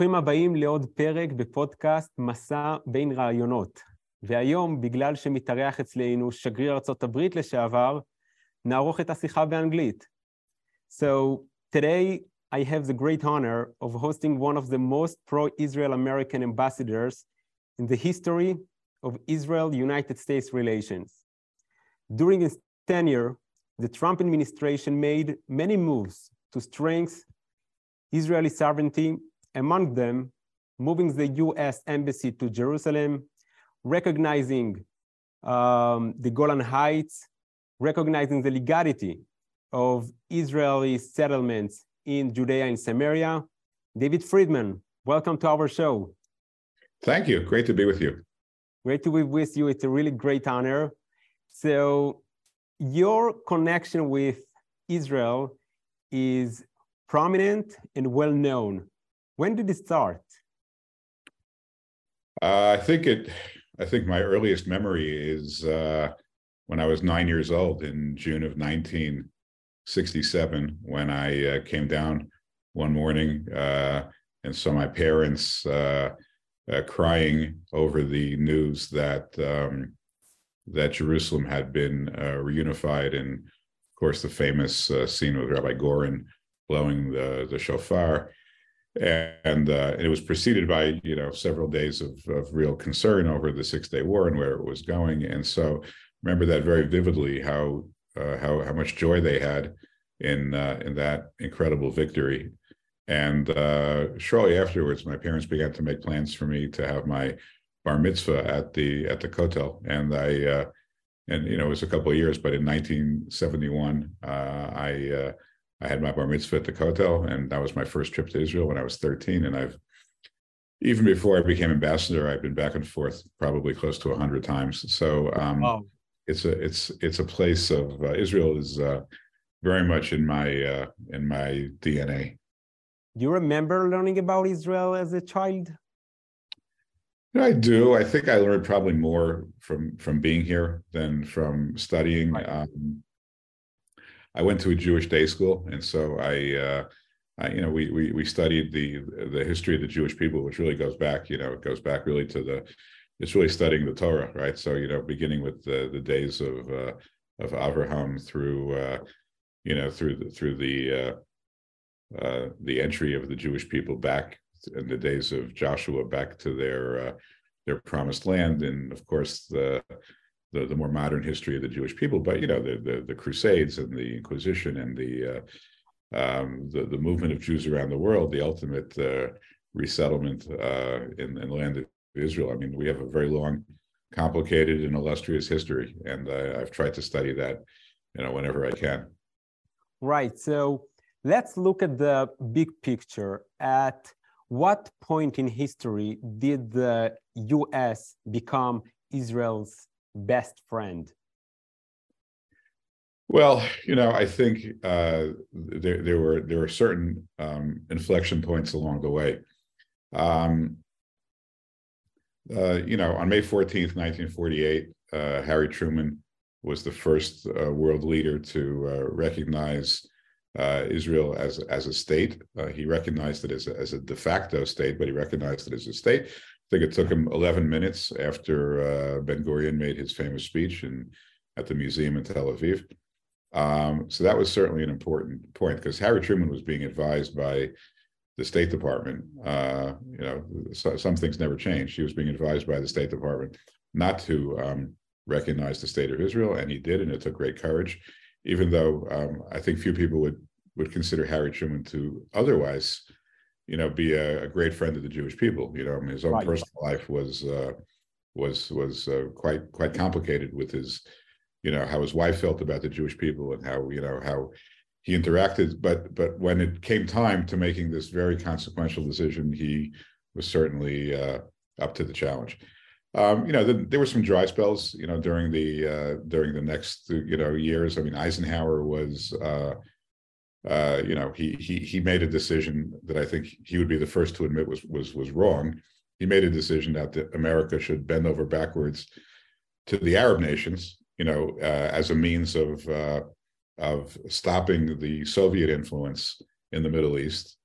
ברוכים הבאים לעוד פרק בפודקאסט מסע בין רעיונות. והיום, בגלל שמתארח אצלנו שגריר ארצות הברית לשעבר, נערוך את השיחה באנגלית. So, today I have the great honor of hosting one of the most pro-Israel American ambassadors in the history of Israel-United States relations. During his tenure, the Trump administration made many moves to strengthen Israeli sovereignty, among them moving the US embassy to Jerusalem, recognizing um, the Golan Heights, recognizing the legality of Israeli settlements in Judea and Samaria. David Friedman, welcome to our show. Thank you. Great to be with you. Great to be with you. It's a really great honor. So, your connection with Israel is prominent and well known. When did it start? Uh, I think it. I think my earliest memory is uh, when I was nine years old in June of 1967, when I uh, came down one morning uh, and saw my parents uh, uh, crying over the news that um, that Jerusalem had been reunified, and of course the famous scene with Rabbi Goren blowing the the shofar and uh, it was preceded by you know several days of, of real concern over the Six Day War and where it was going. And so remember that very vividly how uh, how how much joy they had in uh, in that incredible victory. And uh, shortly afterwards, my parents began to make plans for me to have my bar mitzvah at the at the kotel, and I uh, and you know it was a couple of years, but in 1971, uh, I I had my bar mitzvah at the Kotel, and that was my first trip to Israel when I was 13. And I've, even before I became ambassador, I've been back and forth probably close to 100 times. So um, wow. it's a it's it's a place of uh, Israel is uh, very much in my uh, in my DNA. Do you remember learning about Israel as a child? I do. I think I learned probably more from from being here than from studying. Right. Um, I went to a Jewish day school, and so I, uh, I, you know, we we we studied the the history of the Jewish people, which really goes back, you know, it goes back really to the, it's really studying the Torah, right? So you know, beginning with the the days of uh, of Abraham through, uh, you know, through the through the uh, uh, the entry of the Jewish people back in the days of Joshua back to their uh, their promised land, and of course the the, the more modern history of the Jewish people, but you know the the, the Crusades and the Inquisition and the uh, um, the the movement of Jews around the world, the ultimate uh, resettlement uh, in, in the land of Israel. I mean, we have a very long, complicated, and illustrious history, and I've tried to study that, you know, whenever I can. Right. So let's look at the big picture. At what point in history did the U.S. become Israel's best friend? Well, you know, I think uh, there there were there were certain um, inflection points along the way. Um, uh, you know, on May 14th, 1948, uh, Harry Truman was the first uh, world leader to uh, recognize uh, Israel as as a state. he recognized it as a, as a de facto state, but he recognized it as a state think it took him 11 minutes after uh, Ben Gurion made his famous speech in, at the museum in Tel Aviv. Um, so that was certainly an important point because Harry Truman was being advised by the State Department. Uh, you know, so, some things never change. He was being advised by the State Department not to um, recognize the state of Israel, and he did, and it took great courage. Even though um, I think few people would would consider Harry Truman to otherwise you know, be a, a, great friend of the Jewish people. You know, I mean, his own right. personal life was uh, was was uh, quite quite complicated with his, you know, how his wife felt about the Jewish people and how you know how he interacted. But but when it came time to making this very consequential decision, he was certainly uh, up to the challenge. Um, you know, the, there were some dry spells, you know, during the uh, during the next you know years. I mean, Eisenhower was uh, you know, he he he made a decision that I think he would be the first to admit was was was wrong. He made a decision that America should bend over backwards to the Arab nations, you know, uh, as a means of uh, of stopping the Soviet influence in the Middle East.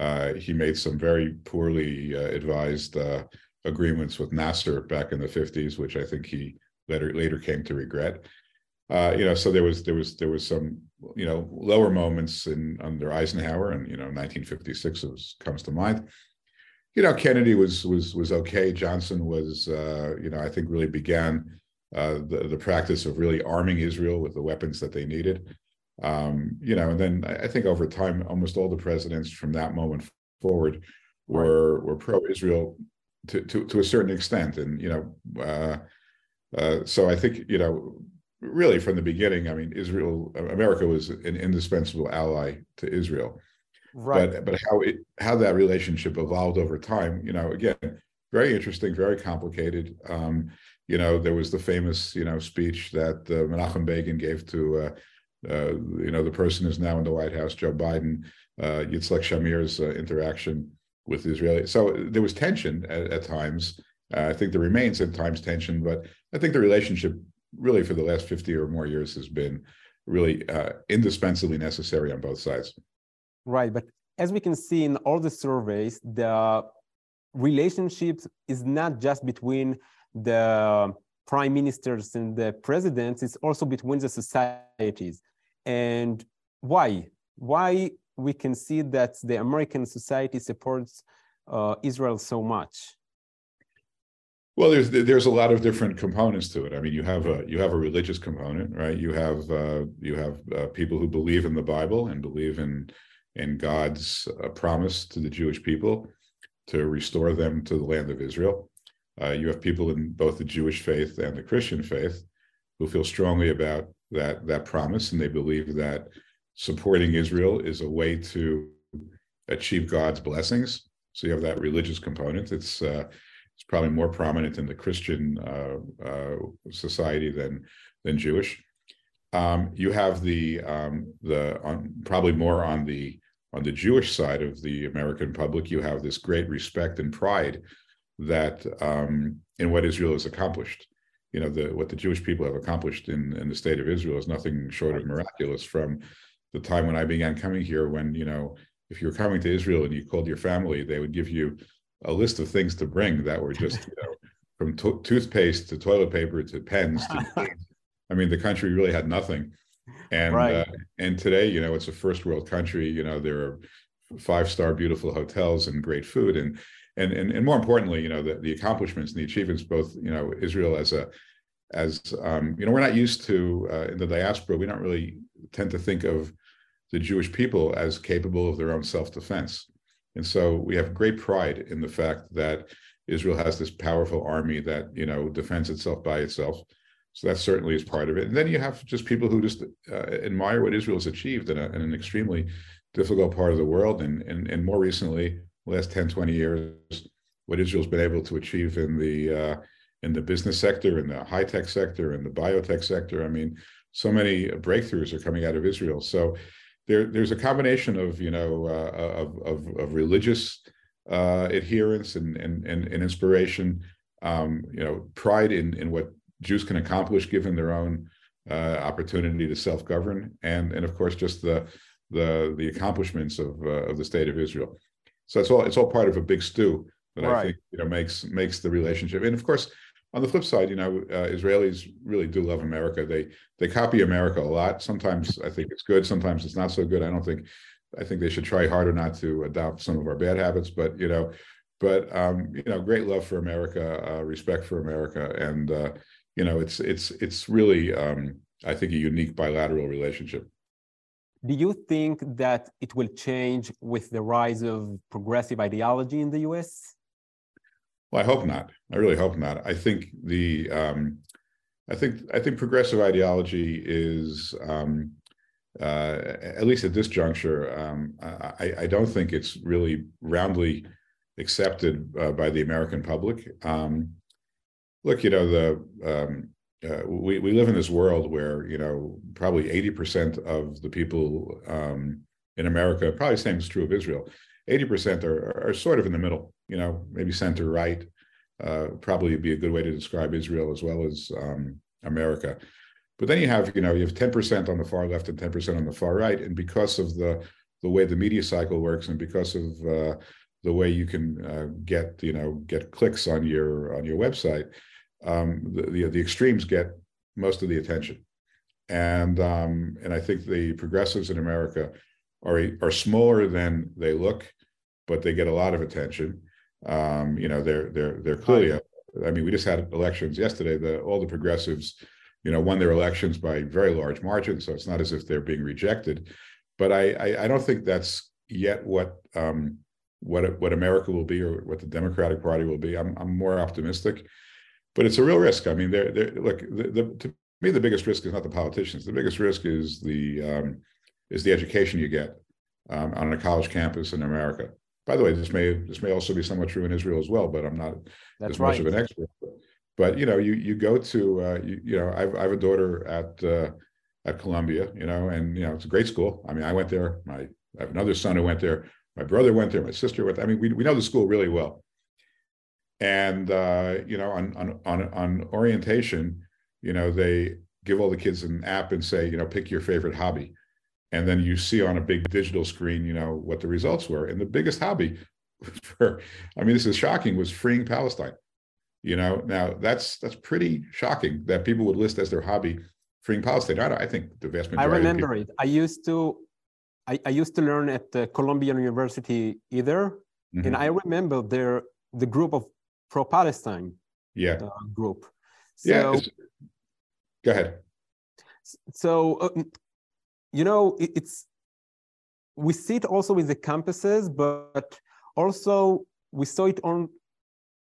Uh, he made some very poorly uh, advised agreements with Nasser back in the 50s, which I think he later later came to regret. Uh, you know, so there was there was there was some you know lower moments in under Eisenhower, and you know, 1956 was, comes to mind. You know, Kennedy was was was okay. Johnson was, uh, you know, I think really began uh, the the practice of really arming Israel with the weapons that they needed. Um, you know, and then I think over time, almost all the presidents from that moment forward were were pro-Israel to, to to a certain extent, and you know, uh, uh, so I think you know really from the beginning, I mean, Israel, America was an indispensable ally to Israel. Right. But but how it how that relationship evolved over time, you know, again, very interesting, very complicated. Um, you know, there was the famous, you know, speech that uh, Menachem Begin gave to, uh, uh, you know, the person who's now in the White House, Joe Biden, uh, Yitzhak Shamir's uh, interaction with Israeli. So there was tension at, at times. Uh, I think there remains at times tension, but I think the relationship really for the last 50 or more years has been really uh, indispensably necessary on both sides. Right. But as we can see in all the surveys, the relationship is not just between the prime ministers and the presidents, it's also between the societies. And why? Why we can see that the American society supports uh, Israel so much? Well, there's there's a lot of different components to it. I mean, you have a you have a religious component, right? You have uh, you have uh, people who believe in the Bible and believe in in God's uh, promise to the Jewish people to restore them to the land of Israel. Uh, you have people in both the Jewish faith and the Christian faith who feel strongly about that that promise, and they believe that supporting Israel is a way to achieve God's blessings. So you have that religious component. It's uh, it's probably more prominent in the Christian uh, uh, society than than Jewish. Um, you have the um, the on, probably more on the on the Jewish side of the American public. You have this great respect and pride that um, in what Israel has accomplished. You know, the what the Jewish people have accomplished in in the state of Israel is nothing short of miraculous. From the time when I began coming here, when you know, if you were coming to Israel and you called your family, they would give you a list of things to bring that were just you know from to- toothpaste to toilet paper to pens to i mean the country really had nothing. And right. uh, and today you know it's a first world country you know there are five star beautiful hotels and great food. And and and, and more importantly you know the, the accomplishments and the achievements both you know israel as a as um, you know we're not used to uh, in the diaspora we don't really tend to think of the jewish people as capable of their own self-defense and so we have great pride in the fact that Israel has this powerful army that you know defends itself by itself. So that certainly is part of it. And then you have just people who just uh, admire what Israel has achieved in, a, in, an extremely difficult part of the world. And, and, and more recently, last 10, 20 years, what Israel's been able to achieve in the uh, in the business sector, in the high tech sector, in the biotech sector. I mean, so many breakthroughs are coming out of Israel. So there, there's a combination of you know uh, of, of, of religious uh, adherence and, and and, and inspiration, um, you know, pride in in what Jews can accomplish given their own uh, opportunity to self govern, and and of course just the the the accomplishments of uh, of the state of Israel. So it's all it's all part of a big stew that right. I think you know makes makes the relationship, and of course on the flip side, you know, uh, Israelis really do love America. They they copy America a lot. Sometimes I think it's good. Sometimes it's not so good. I don't think. I think they should try harder not to adopt some of our bad habits. But you know, but um, you know, great love for America, uh, respect for America, and uh, you know, it's it's it's really um, I think a unique bilateral relationship. Do you think that it will change with the rise of progressive ideology in the U.S.? Well, I hope not. I really hope not. I think the um, I think I think progressive ideology is um, uh, at least at this juncture. Um, I, I, don't think it's really roundly accepted uh, by the American public. Um, look, you know the um, uh, we we live in this world where you know probably eighty percent of the people um, in America, probably same is true of Israel. 80% are, are sort of in the middle, you know, maybe center right. Uh, probably would be a good way to describe Israel as well as um, America. But then you have, you know, you have 10% on the far left and 10% on the far right. And because of the the way the media cycle works and because of uh, the way you can uh, get you know get clicks on your on your website, um, the, the, the extremes get most of the attention, and um, and I think the progressives in America are are smaller than they look, but they get a lot of attention. Um, you know, they're they're they're clearly. I mean, we just had elections yesterday. The all the progressives, you know, won their elections by very large margins. So it's not as if they're being rejected. But I I, I don't think that's yet what um, what what America will be or what the Democratic Party will be. I'm I'm more optimistic, but it's a real risk. I mean, they're, they're look the, the to me the biggest risk is not the politicians. The biggest risk is the um, is the education you get um, on a college campus in America. By the way, this may this may also be somewhat true in Israel as well, but I'm not That's as right. much of an expert. But you know, you you go to uh, you, you know I've I have a daughter at uh, at Columbia, you know, and you know it's a great school. I mean, I went there. My I have another son who went there. My brother went there. My sister went. There. I mean, we we know the school really well. And uh, you know, on on on on orientation, you know, they give all the kids an app and say, you know, pick your favorite hobby and then you see on a big digital screen you know what the results were. And the biggest hobby for i mean this is shocking was freeing palestine. You know now that's that's pretty shocking that people would list as their hobby freeing palestine. I, I think the vast majority i remember it. I used to I, I, used to learn at the columbia university either. Mm-hmm. and i remember there the group of pro-palestine yeah. uh, group. So, yeah go ahead. So uh, you know, it, it's we see it also with the campuses, but also we saw it on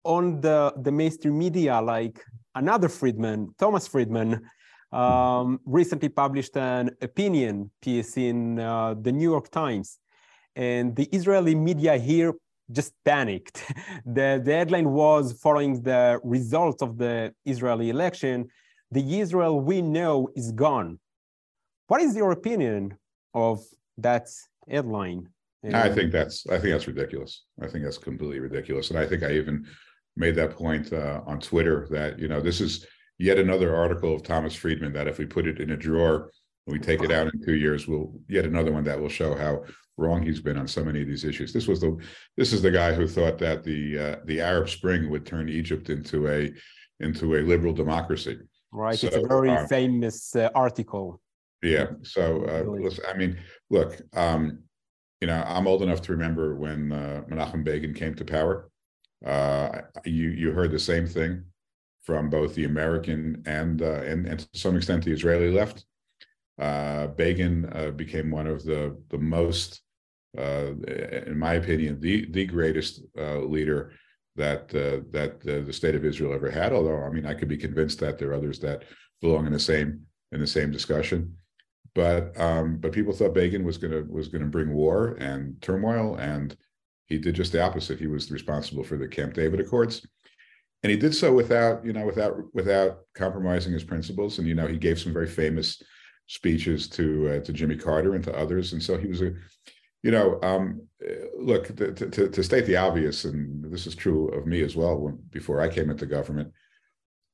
on the the mainstream media, like another Friedman, Thomas Friedman, um, recently published an opinion piece in uh, the New York Times, and the Israeli media here just panicked. the, the headline was following the results of the Israeli election, the Israel we know is gone. What is your opinion of that headline? I think that's I think that's ridiculous. I think that's completely ridiculous, and I think I even made that point uh, on Twitter that you know this is yet another article of Thomas Friedman that if we put it in a drawer and we take it out in two years, we'll yet another one that will show how wrong he's been on so many of these issues. This was the this is the guy who thought that the uh, the Arab Spring would turn Egypt into a into a liberal democracy. Right, so, it's a very um, famous uh, article. Yeah. So, uh, listen, I mean, look, um, you know, I'm old enough to remember when uh, Menachem Begin came to power. Uh, you you heard the same thing from both the American and uh, and and to some extent the Israeli left. Uh, Begin uh, became one of the the most, uh, in my opinion, the the greatest uh, leader that uh, that uh, the state of Israel ever had. Although, I mean, I could be convinced that there are others that belong in the same in the same discussion but um, but people thought Begin was to was to bring war and turmoil, and he did just the opposite. He was responsible for the Camp David Accords, and he did so without you know without without compromising his principles. And you know he gave some very famous speeches to uh, to Jimmy Carter and to others, and so he was a you know um, look to, to, to state the obvious, and this is true of me as well. When, before I came into government.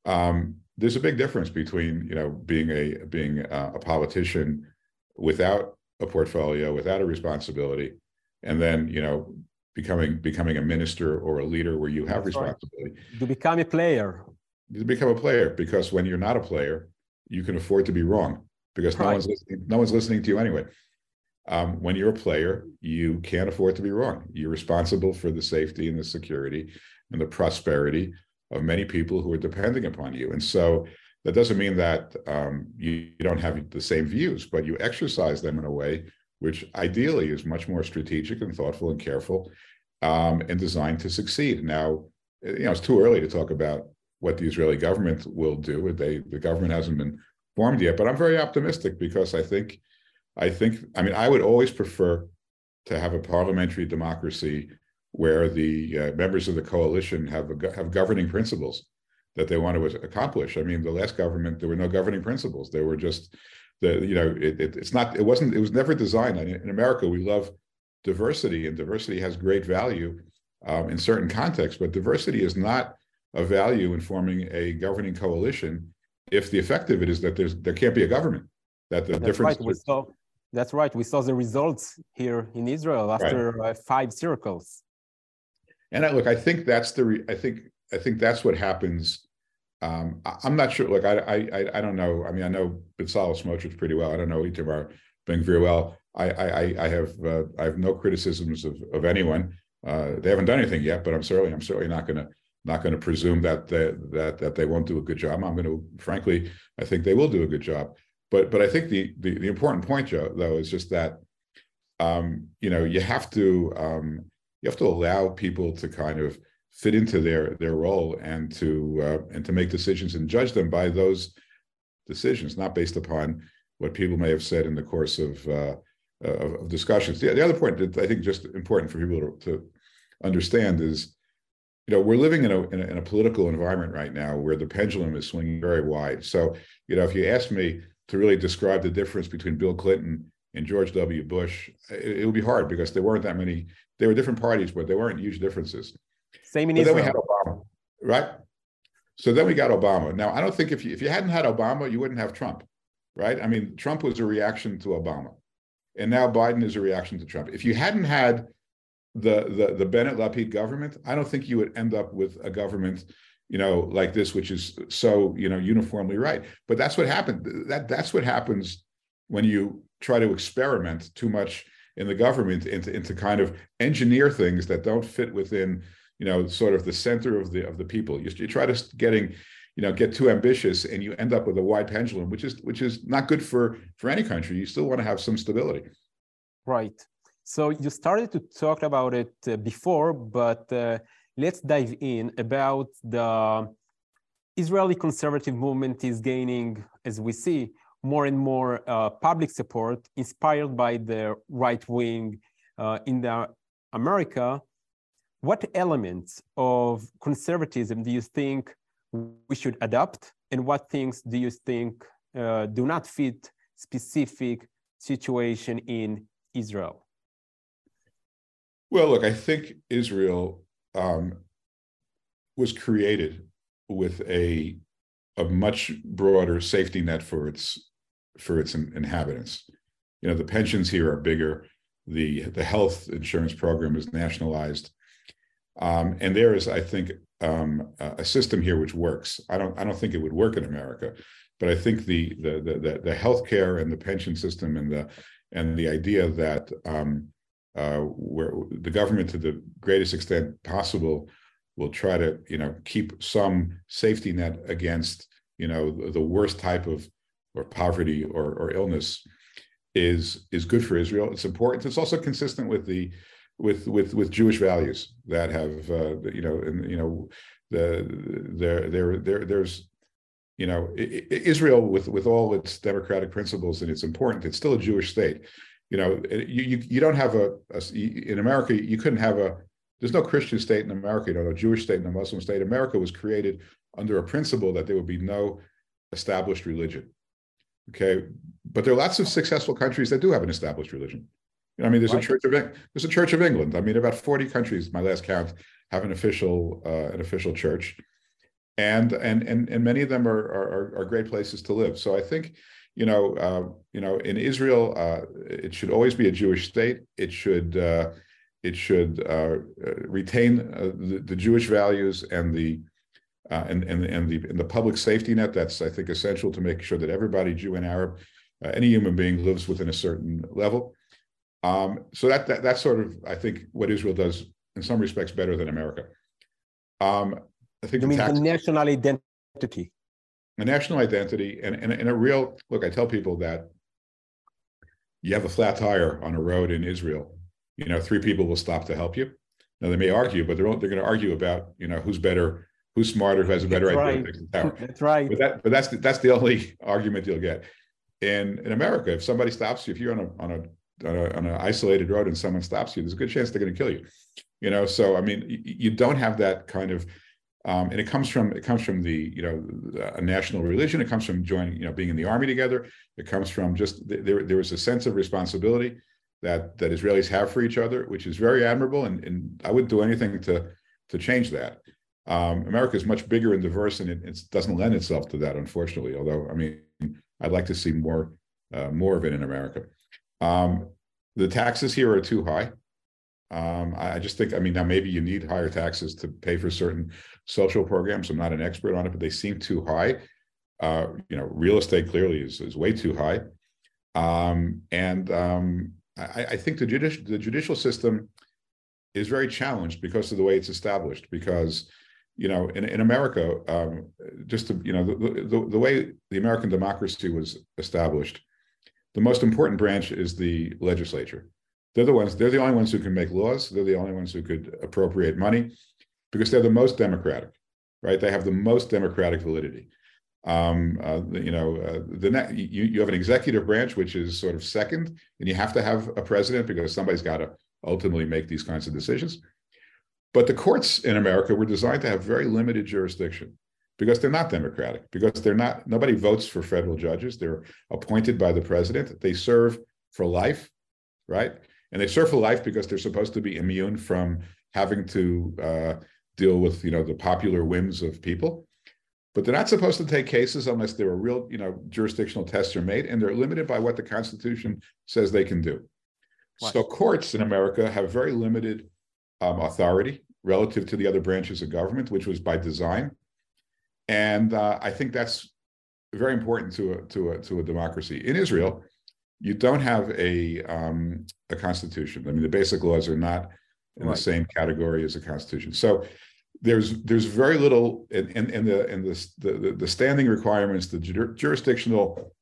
Um, there's a big difference between you know being a being a, a politician without a portfolio, without a responsibility, and then you know becoming becoming a minister or a leader where you have That's responsibility. Right. To become a player. To become a player, because when you're not a player, you can afford to be wrong because right. no one's listening. No one's listening to you anyway. Um, when you're a player, you can't afford to be wrong. You're responsible for the safety and the security and the prosperity of many people who are depending upon you. And so that doesn't mean that um, you, you, don't have the same views, but you exercise them in a way which ideally is much more strategic and thoughtful and careful um, and designed to succeed. Now, you know, it's too early to talk about what the Israeli government will do. They, the government hasn't been formed yet, but I'm very optimistic because I think, I think, I mean, I would always prefer to have a parliamentary democracy where the uh, members of the coalition have a, have governing principles that they want to accomplish. I mean, the last government there were no governing principles. There were just the you know it, it, it's not it wasn't it was never designed. in America, we love diversity, and diversity has great value um, in certain contexts, but diversity is not a value in forming a governing coalition if the effect of it is that there's there can't be a government that the That's difference right. we saw That's right. We saw the results here in Israel after right. uh, five circles. And I, look, I think that's the. Re- I think I think that's what happens. Um, I, am not sure. Look, I, I I don't know. I mean, I know Bezalel Smotrich pretty well. I don't know Itamar Ben very well. I I I have uh, I have no criticisms of of anyone. Uh, they haven't done anything yet, but I'm certainly I'm certainly not going to not going to presume that they, that that they won't do a good job. I'm going to, frankly, I think they will do a good job. But but I think the the, the important point, Joe, though, is just that um, you know you have to um, you have to allow people to kind of fit into their their role and to uh, and to make decisions and judge them by those decisions, not based upon what people may have said in the course of uh, of, of, discussions. The, the, other point that I think just important for people to, to understand is you know, we're living in a, in a, in a political environment right now where the pendulum is swinging very wide. So, you know, if you ask me to really describe the difference between Bill Clinton and George W. Bush, it, it would be hard because there weren't that many. There were different parties, but there weren't huge differences. Same in but Israel. Then we had Obama, right? So then we got Obama. Now, I don't think if you if you hadn't had Obama, you wouldn't have Trump, right? I mean, Trump was a reaction to Obama, and now Biden is a reaction to Trump. If you hadn't had the the the Bennett Lapid government, I don't think you would end up with a government, you know, like this, which is so you know uniformly right. But that's what happened. That that's what happens when you try to experiment too much in the government into into kind of engineer things that don't fit within you know sort of the center of the of the people. You, you try to getting you know get too ambitious and you end up with a wide pendulum, which is which is not good for for any country. You still want to have some stability. Right. So you started to talk about it uh, before, but uh, let's dive in about the Israeli conservative movement is gaining, as we see, more and more uh, public support, inspired by the right wing uh, in the America. What elements of conservatism do you think we should adopt, and what things do you think uh, do not fit specific situation in Israel? Well, look, I think Israel um, was created with a a much broader safety net for its for its inhabitants. You know, the pensions here are bigger. The the health insurance program is nationalized, um, and there is, I think, um, a system here which works. I don't I don't think it would work in America, but I think the the the the healthcare and the pension system and the and the idea that um, uh, where the government, to the greatest extent possible, will try to, you know, keep some safety net against, you know, the, the worst type of or poverty or, or illness is is good for Israel. It's important. It's also consistent with the with with with Jewish values that have uh, you know and you know the there there there there's you know Israel with with all its democratic principles and it's important. It's still a Jewish state you know, you you, you don't have a, a, in America. You couldn't have a. There's no Christian state in America. You know, a Jewish state and a Muslim state. America was created under a principle that there would be no established religion. Okay, but there are lots of successful countries that do have an established religion. You know, I mean, there's a Church of there's a Church of England. I mean, about 40 countries, my last count, have an official uh, an official church, and and and and many of them are, are are great places to live. So I think you know, uh, you know, in Israel, uh, it should always be a Jewish state. It should uh, it should uh, retain uh, the, the, Jewish values and the uh, and and and the and the public safety net. That's I think essential to make sure that everybody, Jew and Arab, any human being, lives within a certain level. Um, so that, that that's sort of I think what Israel does in some respects better than America. Um, I think you mean tax- the national identity a national identity and, and, and a real look. I tell people that you have a flat tire on a road in Israel, you know, three people will stop to help you. Now they may argue, but they're they're going to argue about you know who's better, who's smarter, who has a better that's idea. Right. That's right. But that but that's that's the only argument you'll get. In in America, if somebody stops you, if you're on a on a on, a, on an isolated road and someone stops you, there's a good chance they're going to kill you. You know, so I mean, you, you don't have that kind of um, and it comes from it comes from the you know a national religion. It comes from joining you know being in the army together. It comes from just there there was a sense of responsibility that that Israelis have for each other, which is very admirable. And, and I wouldn't do anything to to change that. Um, America is much bigger and diverse, and it, it, doesn't lend itself to that, unfortunately. Although I mean, I'd like to see more uh, more of it in America. Um, the taxes here are too high. Um, I, I, just think, I mean, now maybe you need higher taxes to pay for certain social programs. I'm not an expert on it, but they seem too high. Uh, you know, real estate clearly is, is way too high. Um, and um, I, I, think the judicial the judicial system is very challenged because of the way it's established. Because you know, in, in America, um, just to, you know, the, the, the way the American democracy was established, the most important branch is the legislature. They're the ones, they're the only ones who can make laws. They're the only ones who could appropriate money because they're the most democratic, right? They have the most democratic validity. Um, uh, you know, uh, the ne- you, you have an executive branch, which is sort of second, and you have to have a president because somebody's got to ultimately make these kinds of decisions. But the courts in America were designed to have very limited jurisdiction because they're not democratic, because they're not, nobody votes for federal judges. They're appointed by the president. They serve for life, right? And they serve for life because they're supposed to be immune from having to uh, deal with, you know, the popular whims of people. But they're not supposed to take cases unless there are real, you know, jurisdictional tests are made, and they're limited by what the Constitution says they can do. What? So courts in America have very limited um, authority relative to the other branches of government, which was by design. And uh, I think that's very important to a, to a, to a democracy. In Israel, you don't have a um, a constitution. I mean, the basic laws are not in right. the same category as a constitution. So there's there's very little in, in, in the in the, the, the standing requirements, the jurisdictional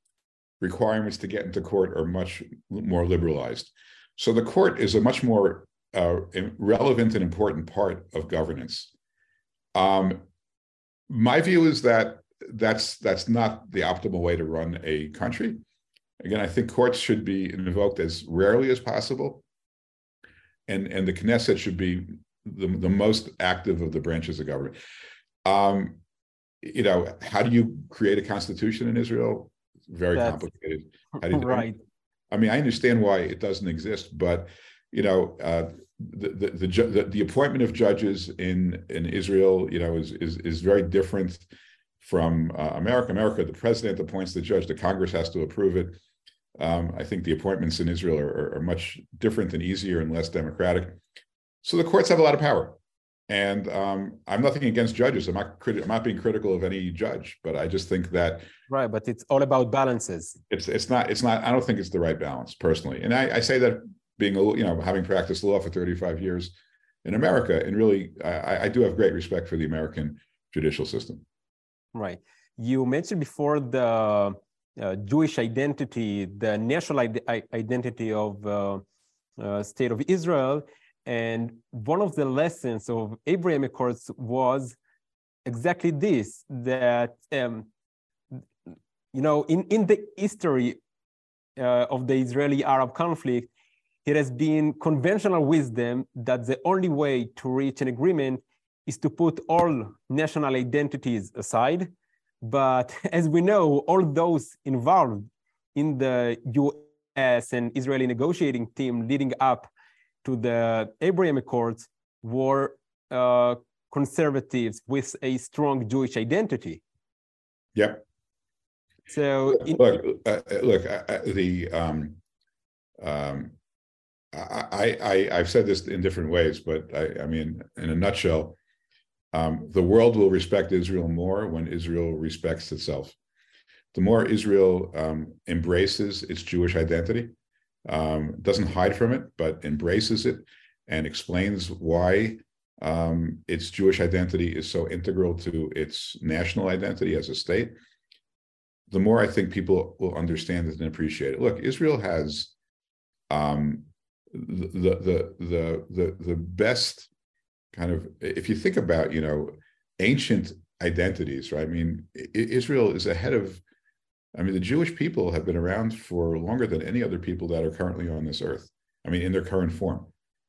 requirements to get into court are much more liberalized. So the court is a much more uh, relevant and important part of governance. Um, my view is that that's that's not the optimal way to run a country. Again, I think courts should be invoked as rarely as possible, and and the Knesset should be the, the most active of the branches of government. Um, you know, how do you create a constitution in Israel? Very That's, complicated. How do you right. I mean, I understand why it doesn't exist, but you know, uh, the, the, the the appointment of judges in in Israel, you know, is is is very different from uh, America. America, the president appoints the judge, the Congress has to approve it. Um, I think the appointments in Israel are, are, are, much different and easier and less democratic. So the courts have a lot of power. And um, I'm nothing against judges. I'm not, criti- I'm not being critical of any judge, but I just think that right. But it's all about balances. It's it's not it's not. I don't think it's the right balance personally. And I, I say that being a you know having practiced law for 35 years in America, and really I, I do have great respect for the American judicial system. Right. You mentioned before the uh, Jewish identity, the national identity of uh, uh, state of Israel, and one of the lessons of Abraham Accords was exactly this: that um, you know, in in the history uh, of the Israeli-Arab conflict, it has been conventional wisdom that the only way to reach an agreement is to put all national identities aside but as we know, all those involved in the US and Israeli negotiating team leading up to the Abraham Accords were uh, conservatives with a strong Jewish identity. Yep. So in- look, uh, look, uh, the um, um, I, I I've said this in different ways, but I, I mean, in a nutshell, um, the world will respect Israel more when Israel respects itself. The more Israel um, embraces its Jewish identity, um, doesn't hide from it, but embraces it and explains why um, its Jewish identity is so integral to its national identity as a state, the more I think people will understand it and appreciate it. Look, Israel has um, the, the the the best kind of if you think about you know ancient identities right? I mean israel is ahead of i mean the jewish people have been around for longer than any other people that are currently on this earth. I mean in their current form.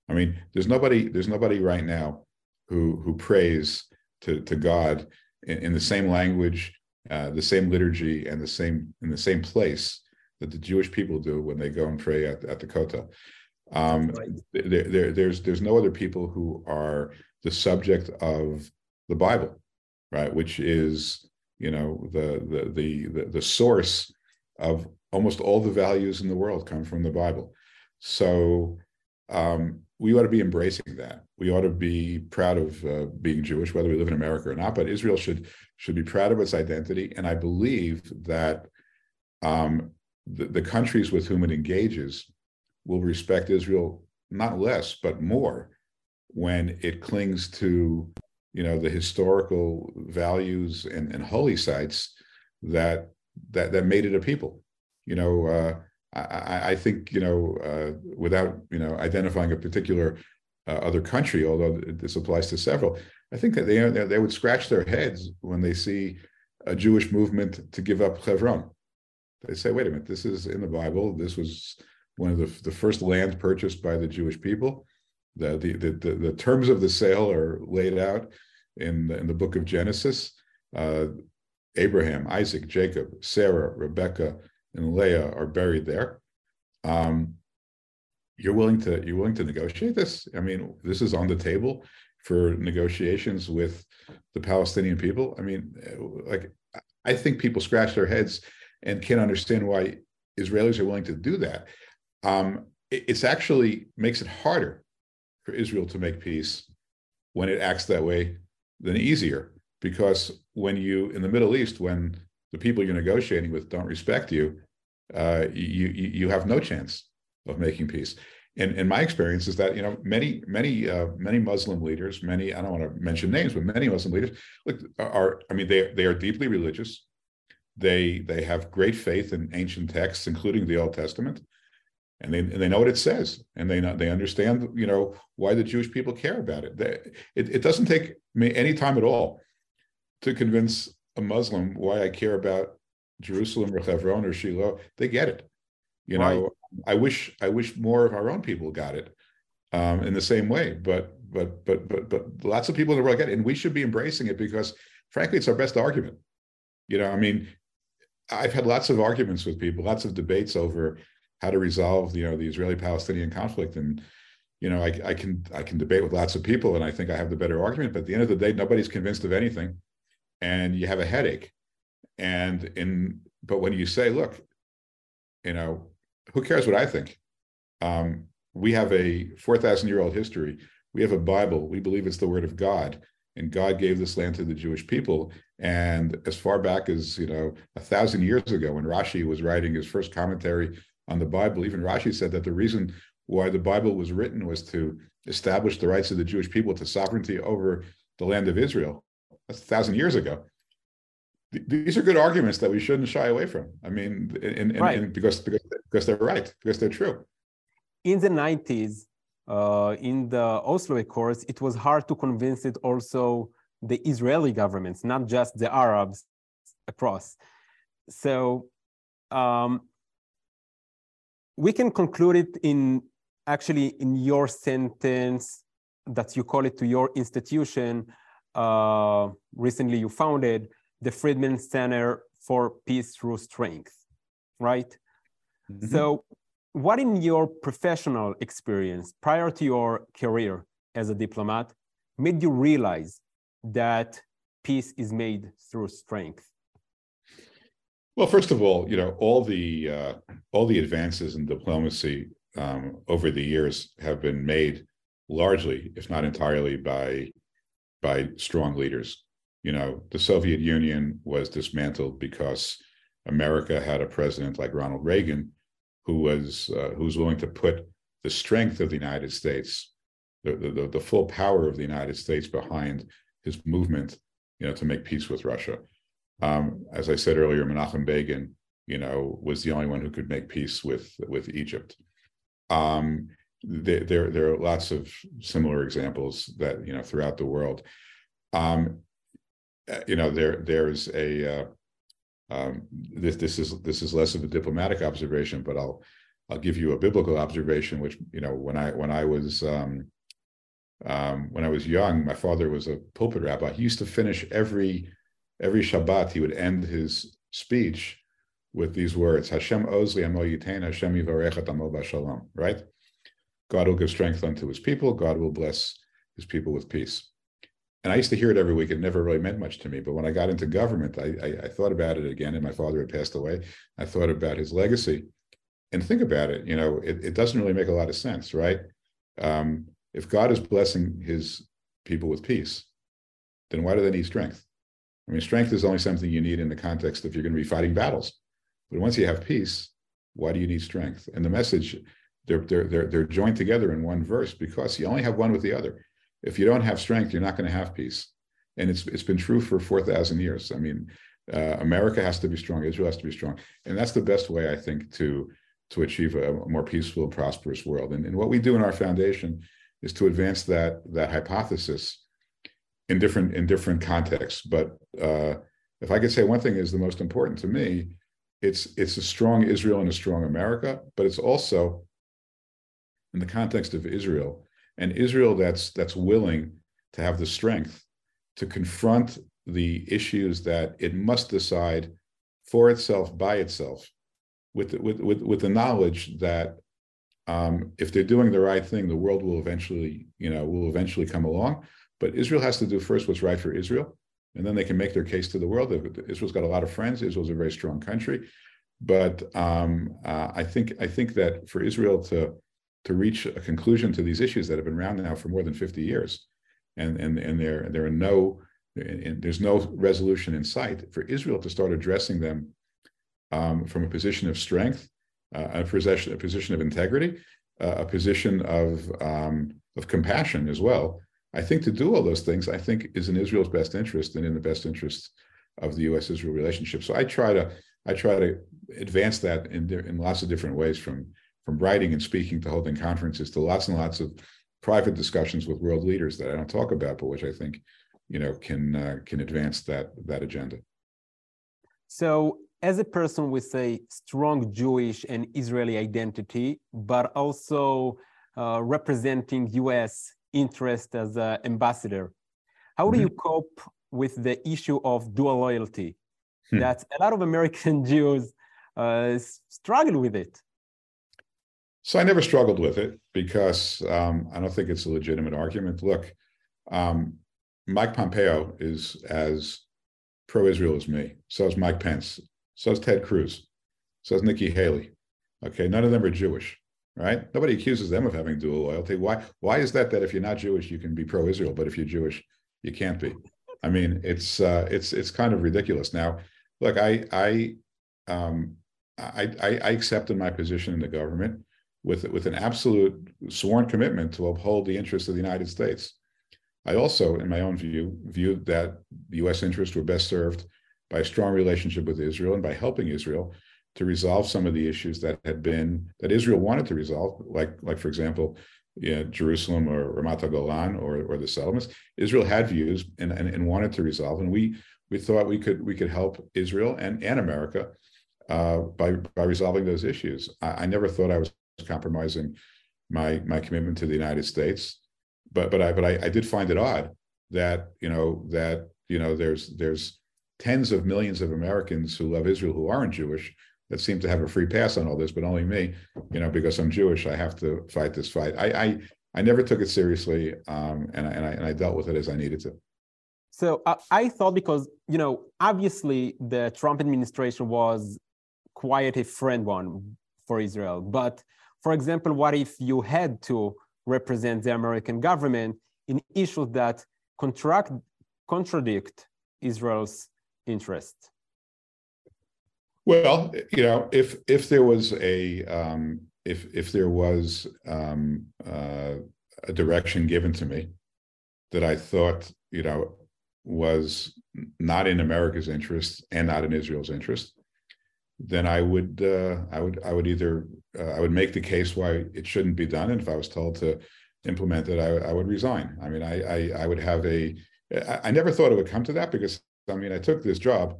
I mean there's nobody there's nobody right now who who prays to to god in, in the same language uh, the same liturgy and the same in the same place that the jewish people do when they go and pray at, at the kotel um, right. there, there, there's there's no other people who are the subject of the Bible, right? Which is you know the the the the, the source of almost all the values in the world come from the Bible. So um, we ought to be embracing that. We ought to be proud of uh, being Jewish, whether we live in America or not. But Israel should should be proud of its identity, and I believe that um, the, the countries with whom it engages will respect Israel not less but more when it clings to you know the historical values and, and holy sites that that that made it a people. You know, uh, I, I, think you know uh, without you know identifying a particular uh, other country, although this applies to several, I think that they they would scratch their heads when they see a Jewish movement to give up Hebron. They say, "Wait a minute, this is in the Bible. This was one of the, the first land purchased by the Jewish people. The, the, the, the, terms of the sale are laid out in, in the book of Genesis. Uh, Abraham, Isaac, Jacob, Sarah, Rebecca, and Leah are buried there. Um, you're willing to you're willing to negotiate this? I mean, this is on the table for negotiations with the Palestinian people. I mean, like I think people scratch their heads and can't understand why Israelis are willing to do that um, it, it's actually makes it harder for Israel to make peace when it acts that way than easier. Because when you in the Middle East, when the people you're negotiating with don't respect you, uh, you, you, have no chance of making peace. And, and my experience is that you know many many uh, many Muslim leaders, many I don't want to mention names, but many Muslim leaders look are I mean they they are deeply religious. They they have great faith in ancient texts, including the Old Testament and they and they know what it says, and they know, they understand you know why the Jewish people care about it. They, it. It doesn't take me any time at all to convince a Muslim why I care about Jerusalem or Hebron or Shiloh. They get it. You know. I wish I wish more of our own people got it um, in the same way, but but but but but lots of people in the world get it, and we should be embracing it because, frankly, it's our best argument. You know, I mean, I've had lots of arguments with people, lots of debates over how to resolve you know the Israeli-Palestinian conflict. And you know, I, I can I can debate with lots of people, and I think I have the better argument. But at the end of the day, nobody's convinced of anything, and you have a headache. And in but when you say, look, you know, who cares what I think? Um, we have a four thousand year old history. We have a Bible. We believe it's the word of God and God gave this land to the Jewish people. And as far back as you know, a thousand years ago, when Rashi was writing his first commentary on the Bible. Even Rashi said that the reason why the Bible was written was to establish the rights of the Jewish people to sovereignty over the land of Israel. That's a thousand years ago. These are good arguments that we shouldn't shy away from. I mean, and, and, right. and because, because because they're right, because they're true. In the 90s, uh, in the Oslo Accords, it was hard to convince it also the Israeli governments, not just the Arabs across. So um, we can conclude it in actually in your sentence that you call it to your institution. Uh, recently you founded the friedman center for peace through strength right? Mm-hmm. so what in your professional experience prior to your career as a diplomat made you realize that peace is made through strength well, first of all, you know all the uh, all the advances in diplomacy um, over the years have been made largely, if not entirely, by by strong leaders. You know, the Soviet Union was dismantled because America had a president like Ronald Reagan, who was uh, who was willing to put the strength of the United States, the, the the full power of the United States behind his movement, you know, to make peace with Russia. Um, as I said earlier, Menachem Begin, you know, was the only one who could make peace with with Egypt. Um, there, there, there are lots of similar examples that you know throughout the world. Um, you know, there there's a uh, um, this this is this is less of a diplomatic observation, but I'll I'll give you a biblical observation, which you know when I when I was um, um, when I was young, my father was a pulpit rabbi. He used to finish every every Shabbat he would end his speech with these words: "Hashem ozli amo yitain, Hashem yivarechat amo b'shalom." Right? God will give strength unto His people. God will bless His people with peace. and I used to hear it every week. It never really meant much to me. But when I got into government, I, I, I thought about it again. And my father had passed away. I thought about his legacy, and think about it. You know, it, it doesn't really make a lot of sense, right? Um, if God is blessing His people with peace, then why do they need strength? I mean, strength is only something you need in the context if you're going to be fighting battles. But once you have peace, why do you need strength? And the message, they're, they're, they're, they're joined together in one verse because you only have one with the other. If you don't have strength, you're not going to have peace. And it's, it's been true for 4,000 years. I mean, uh, America has to be strong, Israel has to be strong. And that's the best way, I think, to, to achieve a, more peaceful prosperous world. And, and what we do in our foundation is to advance that, that hypothesis in different in different contexts. But uh, if I could say one thing is the most important to me, it's it's a strong Israel and a strong America, but it's also in the context of Israel and Israel that's that's willing to have the strength to confront the issues that it must decide for itself by itself with with, with with the knowledge that um, if they're doing the right thing the world will eventually you know will eventually come along but Israel has to do first what's right for Israel, and then they can make their case to the world. Israel's got a lot of friends. Israel's a very strong country, but um, uh, I think I think that for Israel to to reach a conclusion to these issues that have been around now for more than 50 years, and and and there there are no there's no resolution in sight for Israel to start addressing them um, from a position of strength, uh, a position a position of integrity, uh, a position of um, of compassion as well. I think to do all those things, I think is in Israel's best interest and in the best interest of the U.S.-Israel relationship. So I try to I try to advance that in in lots of different ways, from from writing and speaking to holding conferences to lots and lots of private discussions with world leaders that I don't talk about, but which I think you know can uh, can advance that that agenda. So as a person with a strong Jewish and Israeli identity, but also uh, representing U.S interest as an ambassador. How do you mm-hmm. cope with the issue of dual loyalty? Hmm. That a lot of American Jews uh, struggle with it. So I never struggled with it because um, I don't think it's a legitimate argument. Look, um, Mike Pompeo is as pro-Israel as me. So is Mike Pence. So is Ted Cruz. So is Nikki Haley. Okay, none of them are Jewish right? Nobody accuses them of having dual loyalty. Why? Why is that? That if you're not Jewish, you can be pro-Israel, but if you're Jewish, you can't be. I mean, it's uh, it's it's kind of ridiculous. Now, look, I I um, I, I, I accepted my position in the government with with an absolute sworn commitment to uphold the interests of the United States. I also, in my own view, viewed that U.S. interests were best served by a strong relationship with Israel and by helping Israel to resolve some of the issues that had been that Israel wanted to resolve, like like for example, you know, Jerusalem or Ramat Golan or or the settlements. Israel had views and, and, and wanted to resolve, and we we thought we could we could help Israel and and America uh, by by resolving those issues. I, I, never thought I was compromising my my commitment to the United States, but but I but I, I did find it odd that you know that you know there's there's tens of millions of Americans who love Israel who aren't Jewish that seem to have a free pass on all this, but only me, you know, because I'm Jewish, I have to fight this fight. I I, I never took it seriously, um, and I, and I and I dealt with it as I needed to. So uh, I thought because you know obviously the Trump administration was quite a friend one for Israel, but for example, what if you had to represent the American government in issues that contract contradict Israel's interests? Well, you know, if if there was a um, if if there was um, uh, a direction given to me that I thought you know was not in America's interest and not in Israel's interest, then I would uh, I would I would either uh, I would make the case why it shouldn't be done, and if I was told to implement it, I, I would resign. I mean, I, I I would have a I, I never thought it would come to that because I mean I took this job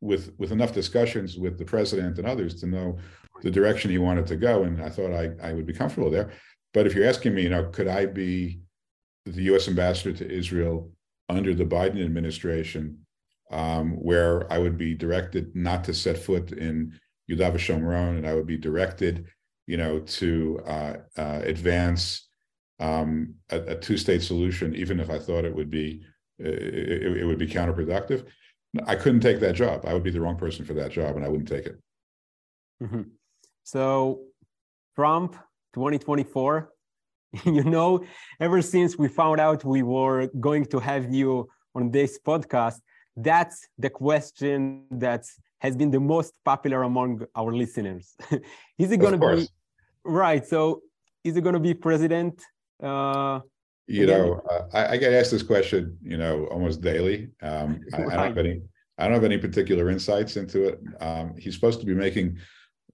with with enough discussions with the president and others to know the direction he wanted to go, and I thought I I would be comfortable there. But if you're asking me, you know, could I be the U.S. ambassador to Israel under the Biden administration, um, where I would be directed not to set foot in Yehuda v'Shomron, and I would be directed, you know, to uh, uh, advance um, a, a two-state solution, even if I thought it would be it, it, would be counterproductive. I couldn't take that job. I would be the wrong person for that job, and I wouldn't take it. Mm-hmm. So, Trump 2024. you know, ever since we found out we were going to have you on this podcast, that's the question that has been the most popular among our listeners. is it going to be right? So, is it going to be president? Uh, you know, uh, I, I, get asked this question, you know, almost daily. Um, I, I, don't have any. I don't have any particular insights into it. Um, he's supposed to be making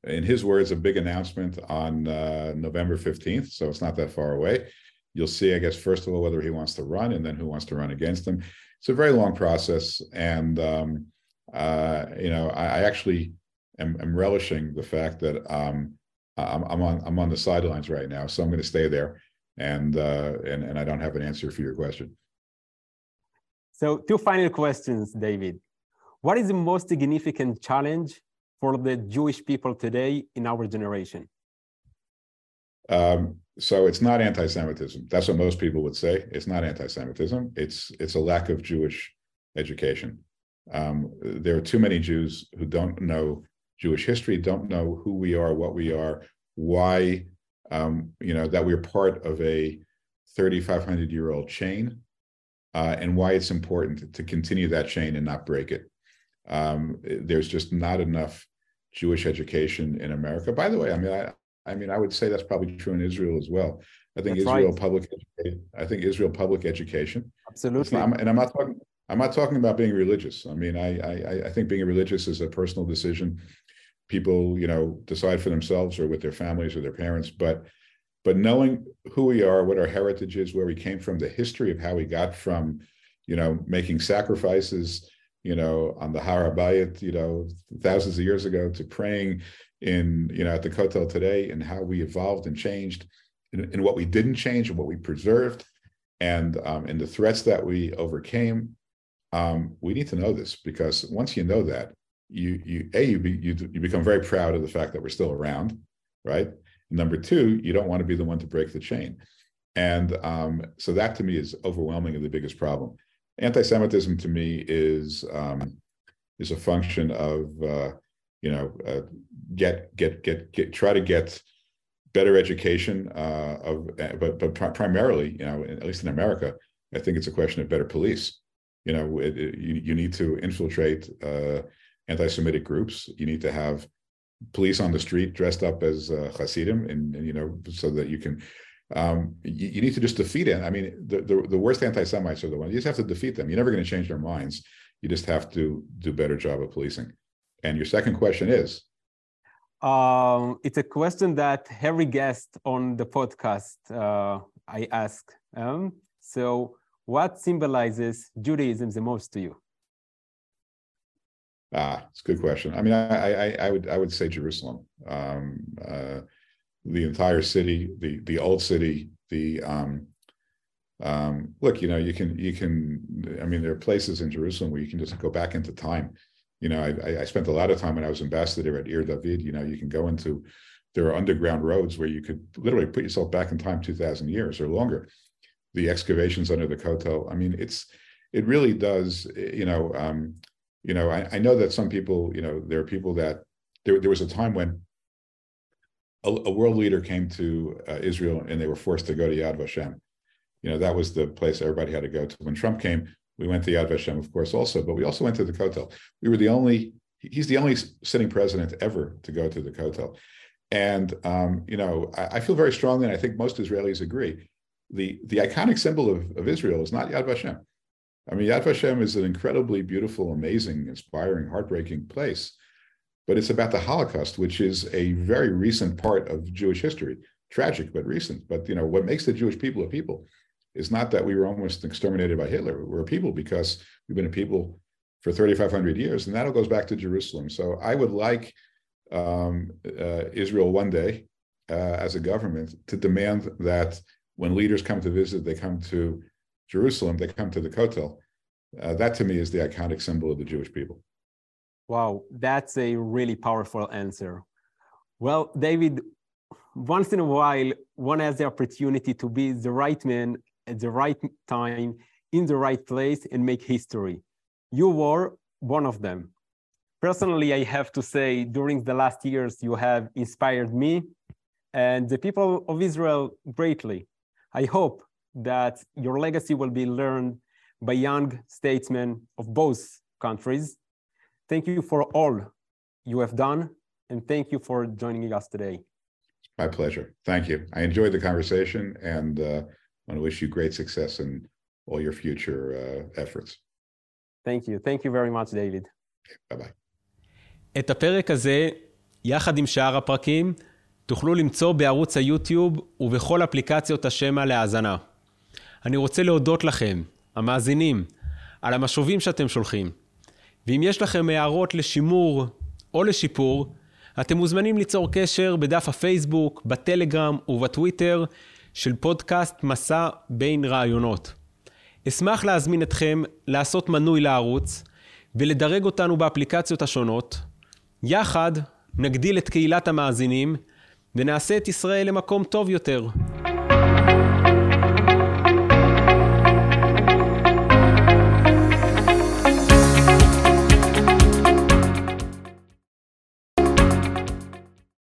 in his words, a big announcement on uh, November 15th. So it's not that far away. You'll see, I guess, first of all, whether he wants to run and then who wants to run against him. It's a very long process. And, um, uh, you know, I, I actually am, am, relishing the fact that um, I'm, I'm, on, I'm on the sidelines right now. So I'm going to stay there. And, uh, and, and I don't have an answer for your question. So, two final questions, David. What is the most significant challenge for the Jewish people today in our generation? Um, so it's not anti-Semitism. That's what most people would say. It's not anti-Semitism. It's it's a lack of Jewish education. Um, there are too many Jews who don't know Jewish history, don't know who we are, what we are, why um, you know that we're part of a 3,500 year old chain, uh, and why it's important to continue that chain and not break it um, there's just not enough Jewish education in America. By the way, I mean, I, I mean, I would say that's probably true in Israel as well. I think that's Israel right. public, I think Israel public education. Absolutely. Not, and I'm not talking, I'm not talking about being religious. I mean, I, I, I think being religious is a personal decision. People, you know, decide for themselves or with their families or their parents. But, but knowing who we are, what our heritage is, where we came from, the history of how we got from, you know, making sacrifices you know, on the Har HaBayit, you know, thousands of years ago to praying in, you know, at the Kotel today and how we evolved and changed and, what we didn't change and what we preserved and um, and the threats that we overcame. Um, we need to know this because once you know that, you you a you, be, you you become very proud of the fact that we're still around, right? Number two, you don't want to be the one to break the chain, and um, so that to me is overwhelmingly the biggest problem anti-Semitism to me is um, is a function of uh, you know uh, get get get get try to get better education uh, of but but primarily you know at least in America I think it's a question of better police. You know it, it, you you need to infiltrate uh, anti-Semitic groups. You need to have police on the street dressed up as uh, Hasidim and, and you know so that you can um, you, you, need to just defeat it. I mean, the, the, the worst anti-Semites are the ones you just have to defeat them. You're never going to change their minds. You just have to do a better job of policing. And your second question is? Um, it's a question that every guest on the podcast uh, I ask. Um, so, what symbolizes Judaism the most to you? Ah, it's a good question. I mean, I, I, I would I would say Jerusalem. Um, uh, the entire city, the the old city, the um, um, look, you know, you can you can. I mean, there are places in Jerusalem where you can just go back into time. You know, I, I spent a lot of time when I was ambassador at Ir David. You know, you can go into there are underground roads where you could literally put yourself back in time two thousand years or longer. The excavations under the Kotel. I mean, it's it really does. You know, um, you know, I, I know that some people. You know, there are people that there there was a time when a, a world leader came to uh, Israel and they were forced to go to Yad Vashem. You know, that was the place everybody had to go to. When Trump came, we went to Yad Vashem, of course, also, but we also went to the Kotel. We were the only, he's the only sitting president ever to go to the Kotel. And, um, you know, I, I, feel very strongly, and I think most Israelis agree, the, the iconic symbol of, of Israel is not Yad Vashem. I mean, Yad Vashem is an incredibly beautiful, amazing, inspiring, heartbreaking place but it's about the Holocaust, which is a very recent part of Jewish history. Tragic, but recent. But you know, what makes the Jewish people a people is not that we were almost exterminated by Hitler. We're a people because we've been a people for 3,500 years, and that all goes back to Jerusalem. So I would like um, uh, Israel one day, uh, as a government, to demand that when leaders come to visit, they come to Jerusalem, they come to the Kotel. Uh, that to me is the iconic symbol of the Jewish people. Wow, that's a really powerful answer. Well, David, once in a while, one has the opportunity to be the right man at the right time in the right place and make history. You were one of them. Personally, I have to say, during the last years, you have inspired me and the people of Israel greatly. I hope that your legacy will be learned by young statesmen of both countries. Thank you for all you have done, and thank you for joining us today. My pleasure. Thank you. I enjoyed the conversation and uh, I want to wish you great success in all your future uh, efforts. Thank you. Thank you very much, David. Bye bye. את הפרק הזה, יחד עם שאר הפרקים, תוכלו למצוא בערוץ היוטיוב ובכל אפליקציות השמע להאזנה. אני רוצה להודות לכם, המאזינים, על המשובים שאתם שולחים. ואם יש לכם הערות לשימור או לשיפור, אתם מוזמנים ליצור קשר בדף הפייסבוק, בטלגרם ובטוויטר של פודקאסט מסע בין רעיונות. אשמח להזמין אתכם לעשות מנוי לערוץ ולדרג אותנו באפליקציות השונות. יחד נגדיל את קהילת המאזינים ונעשה את ישראל למקום טוב יותר.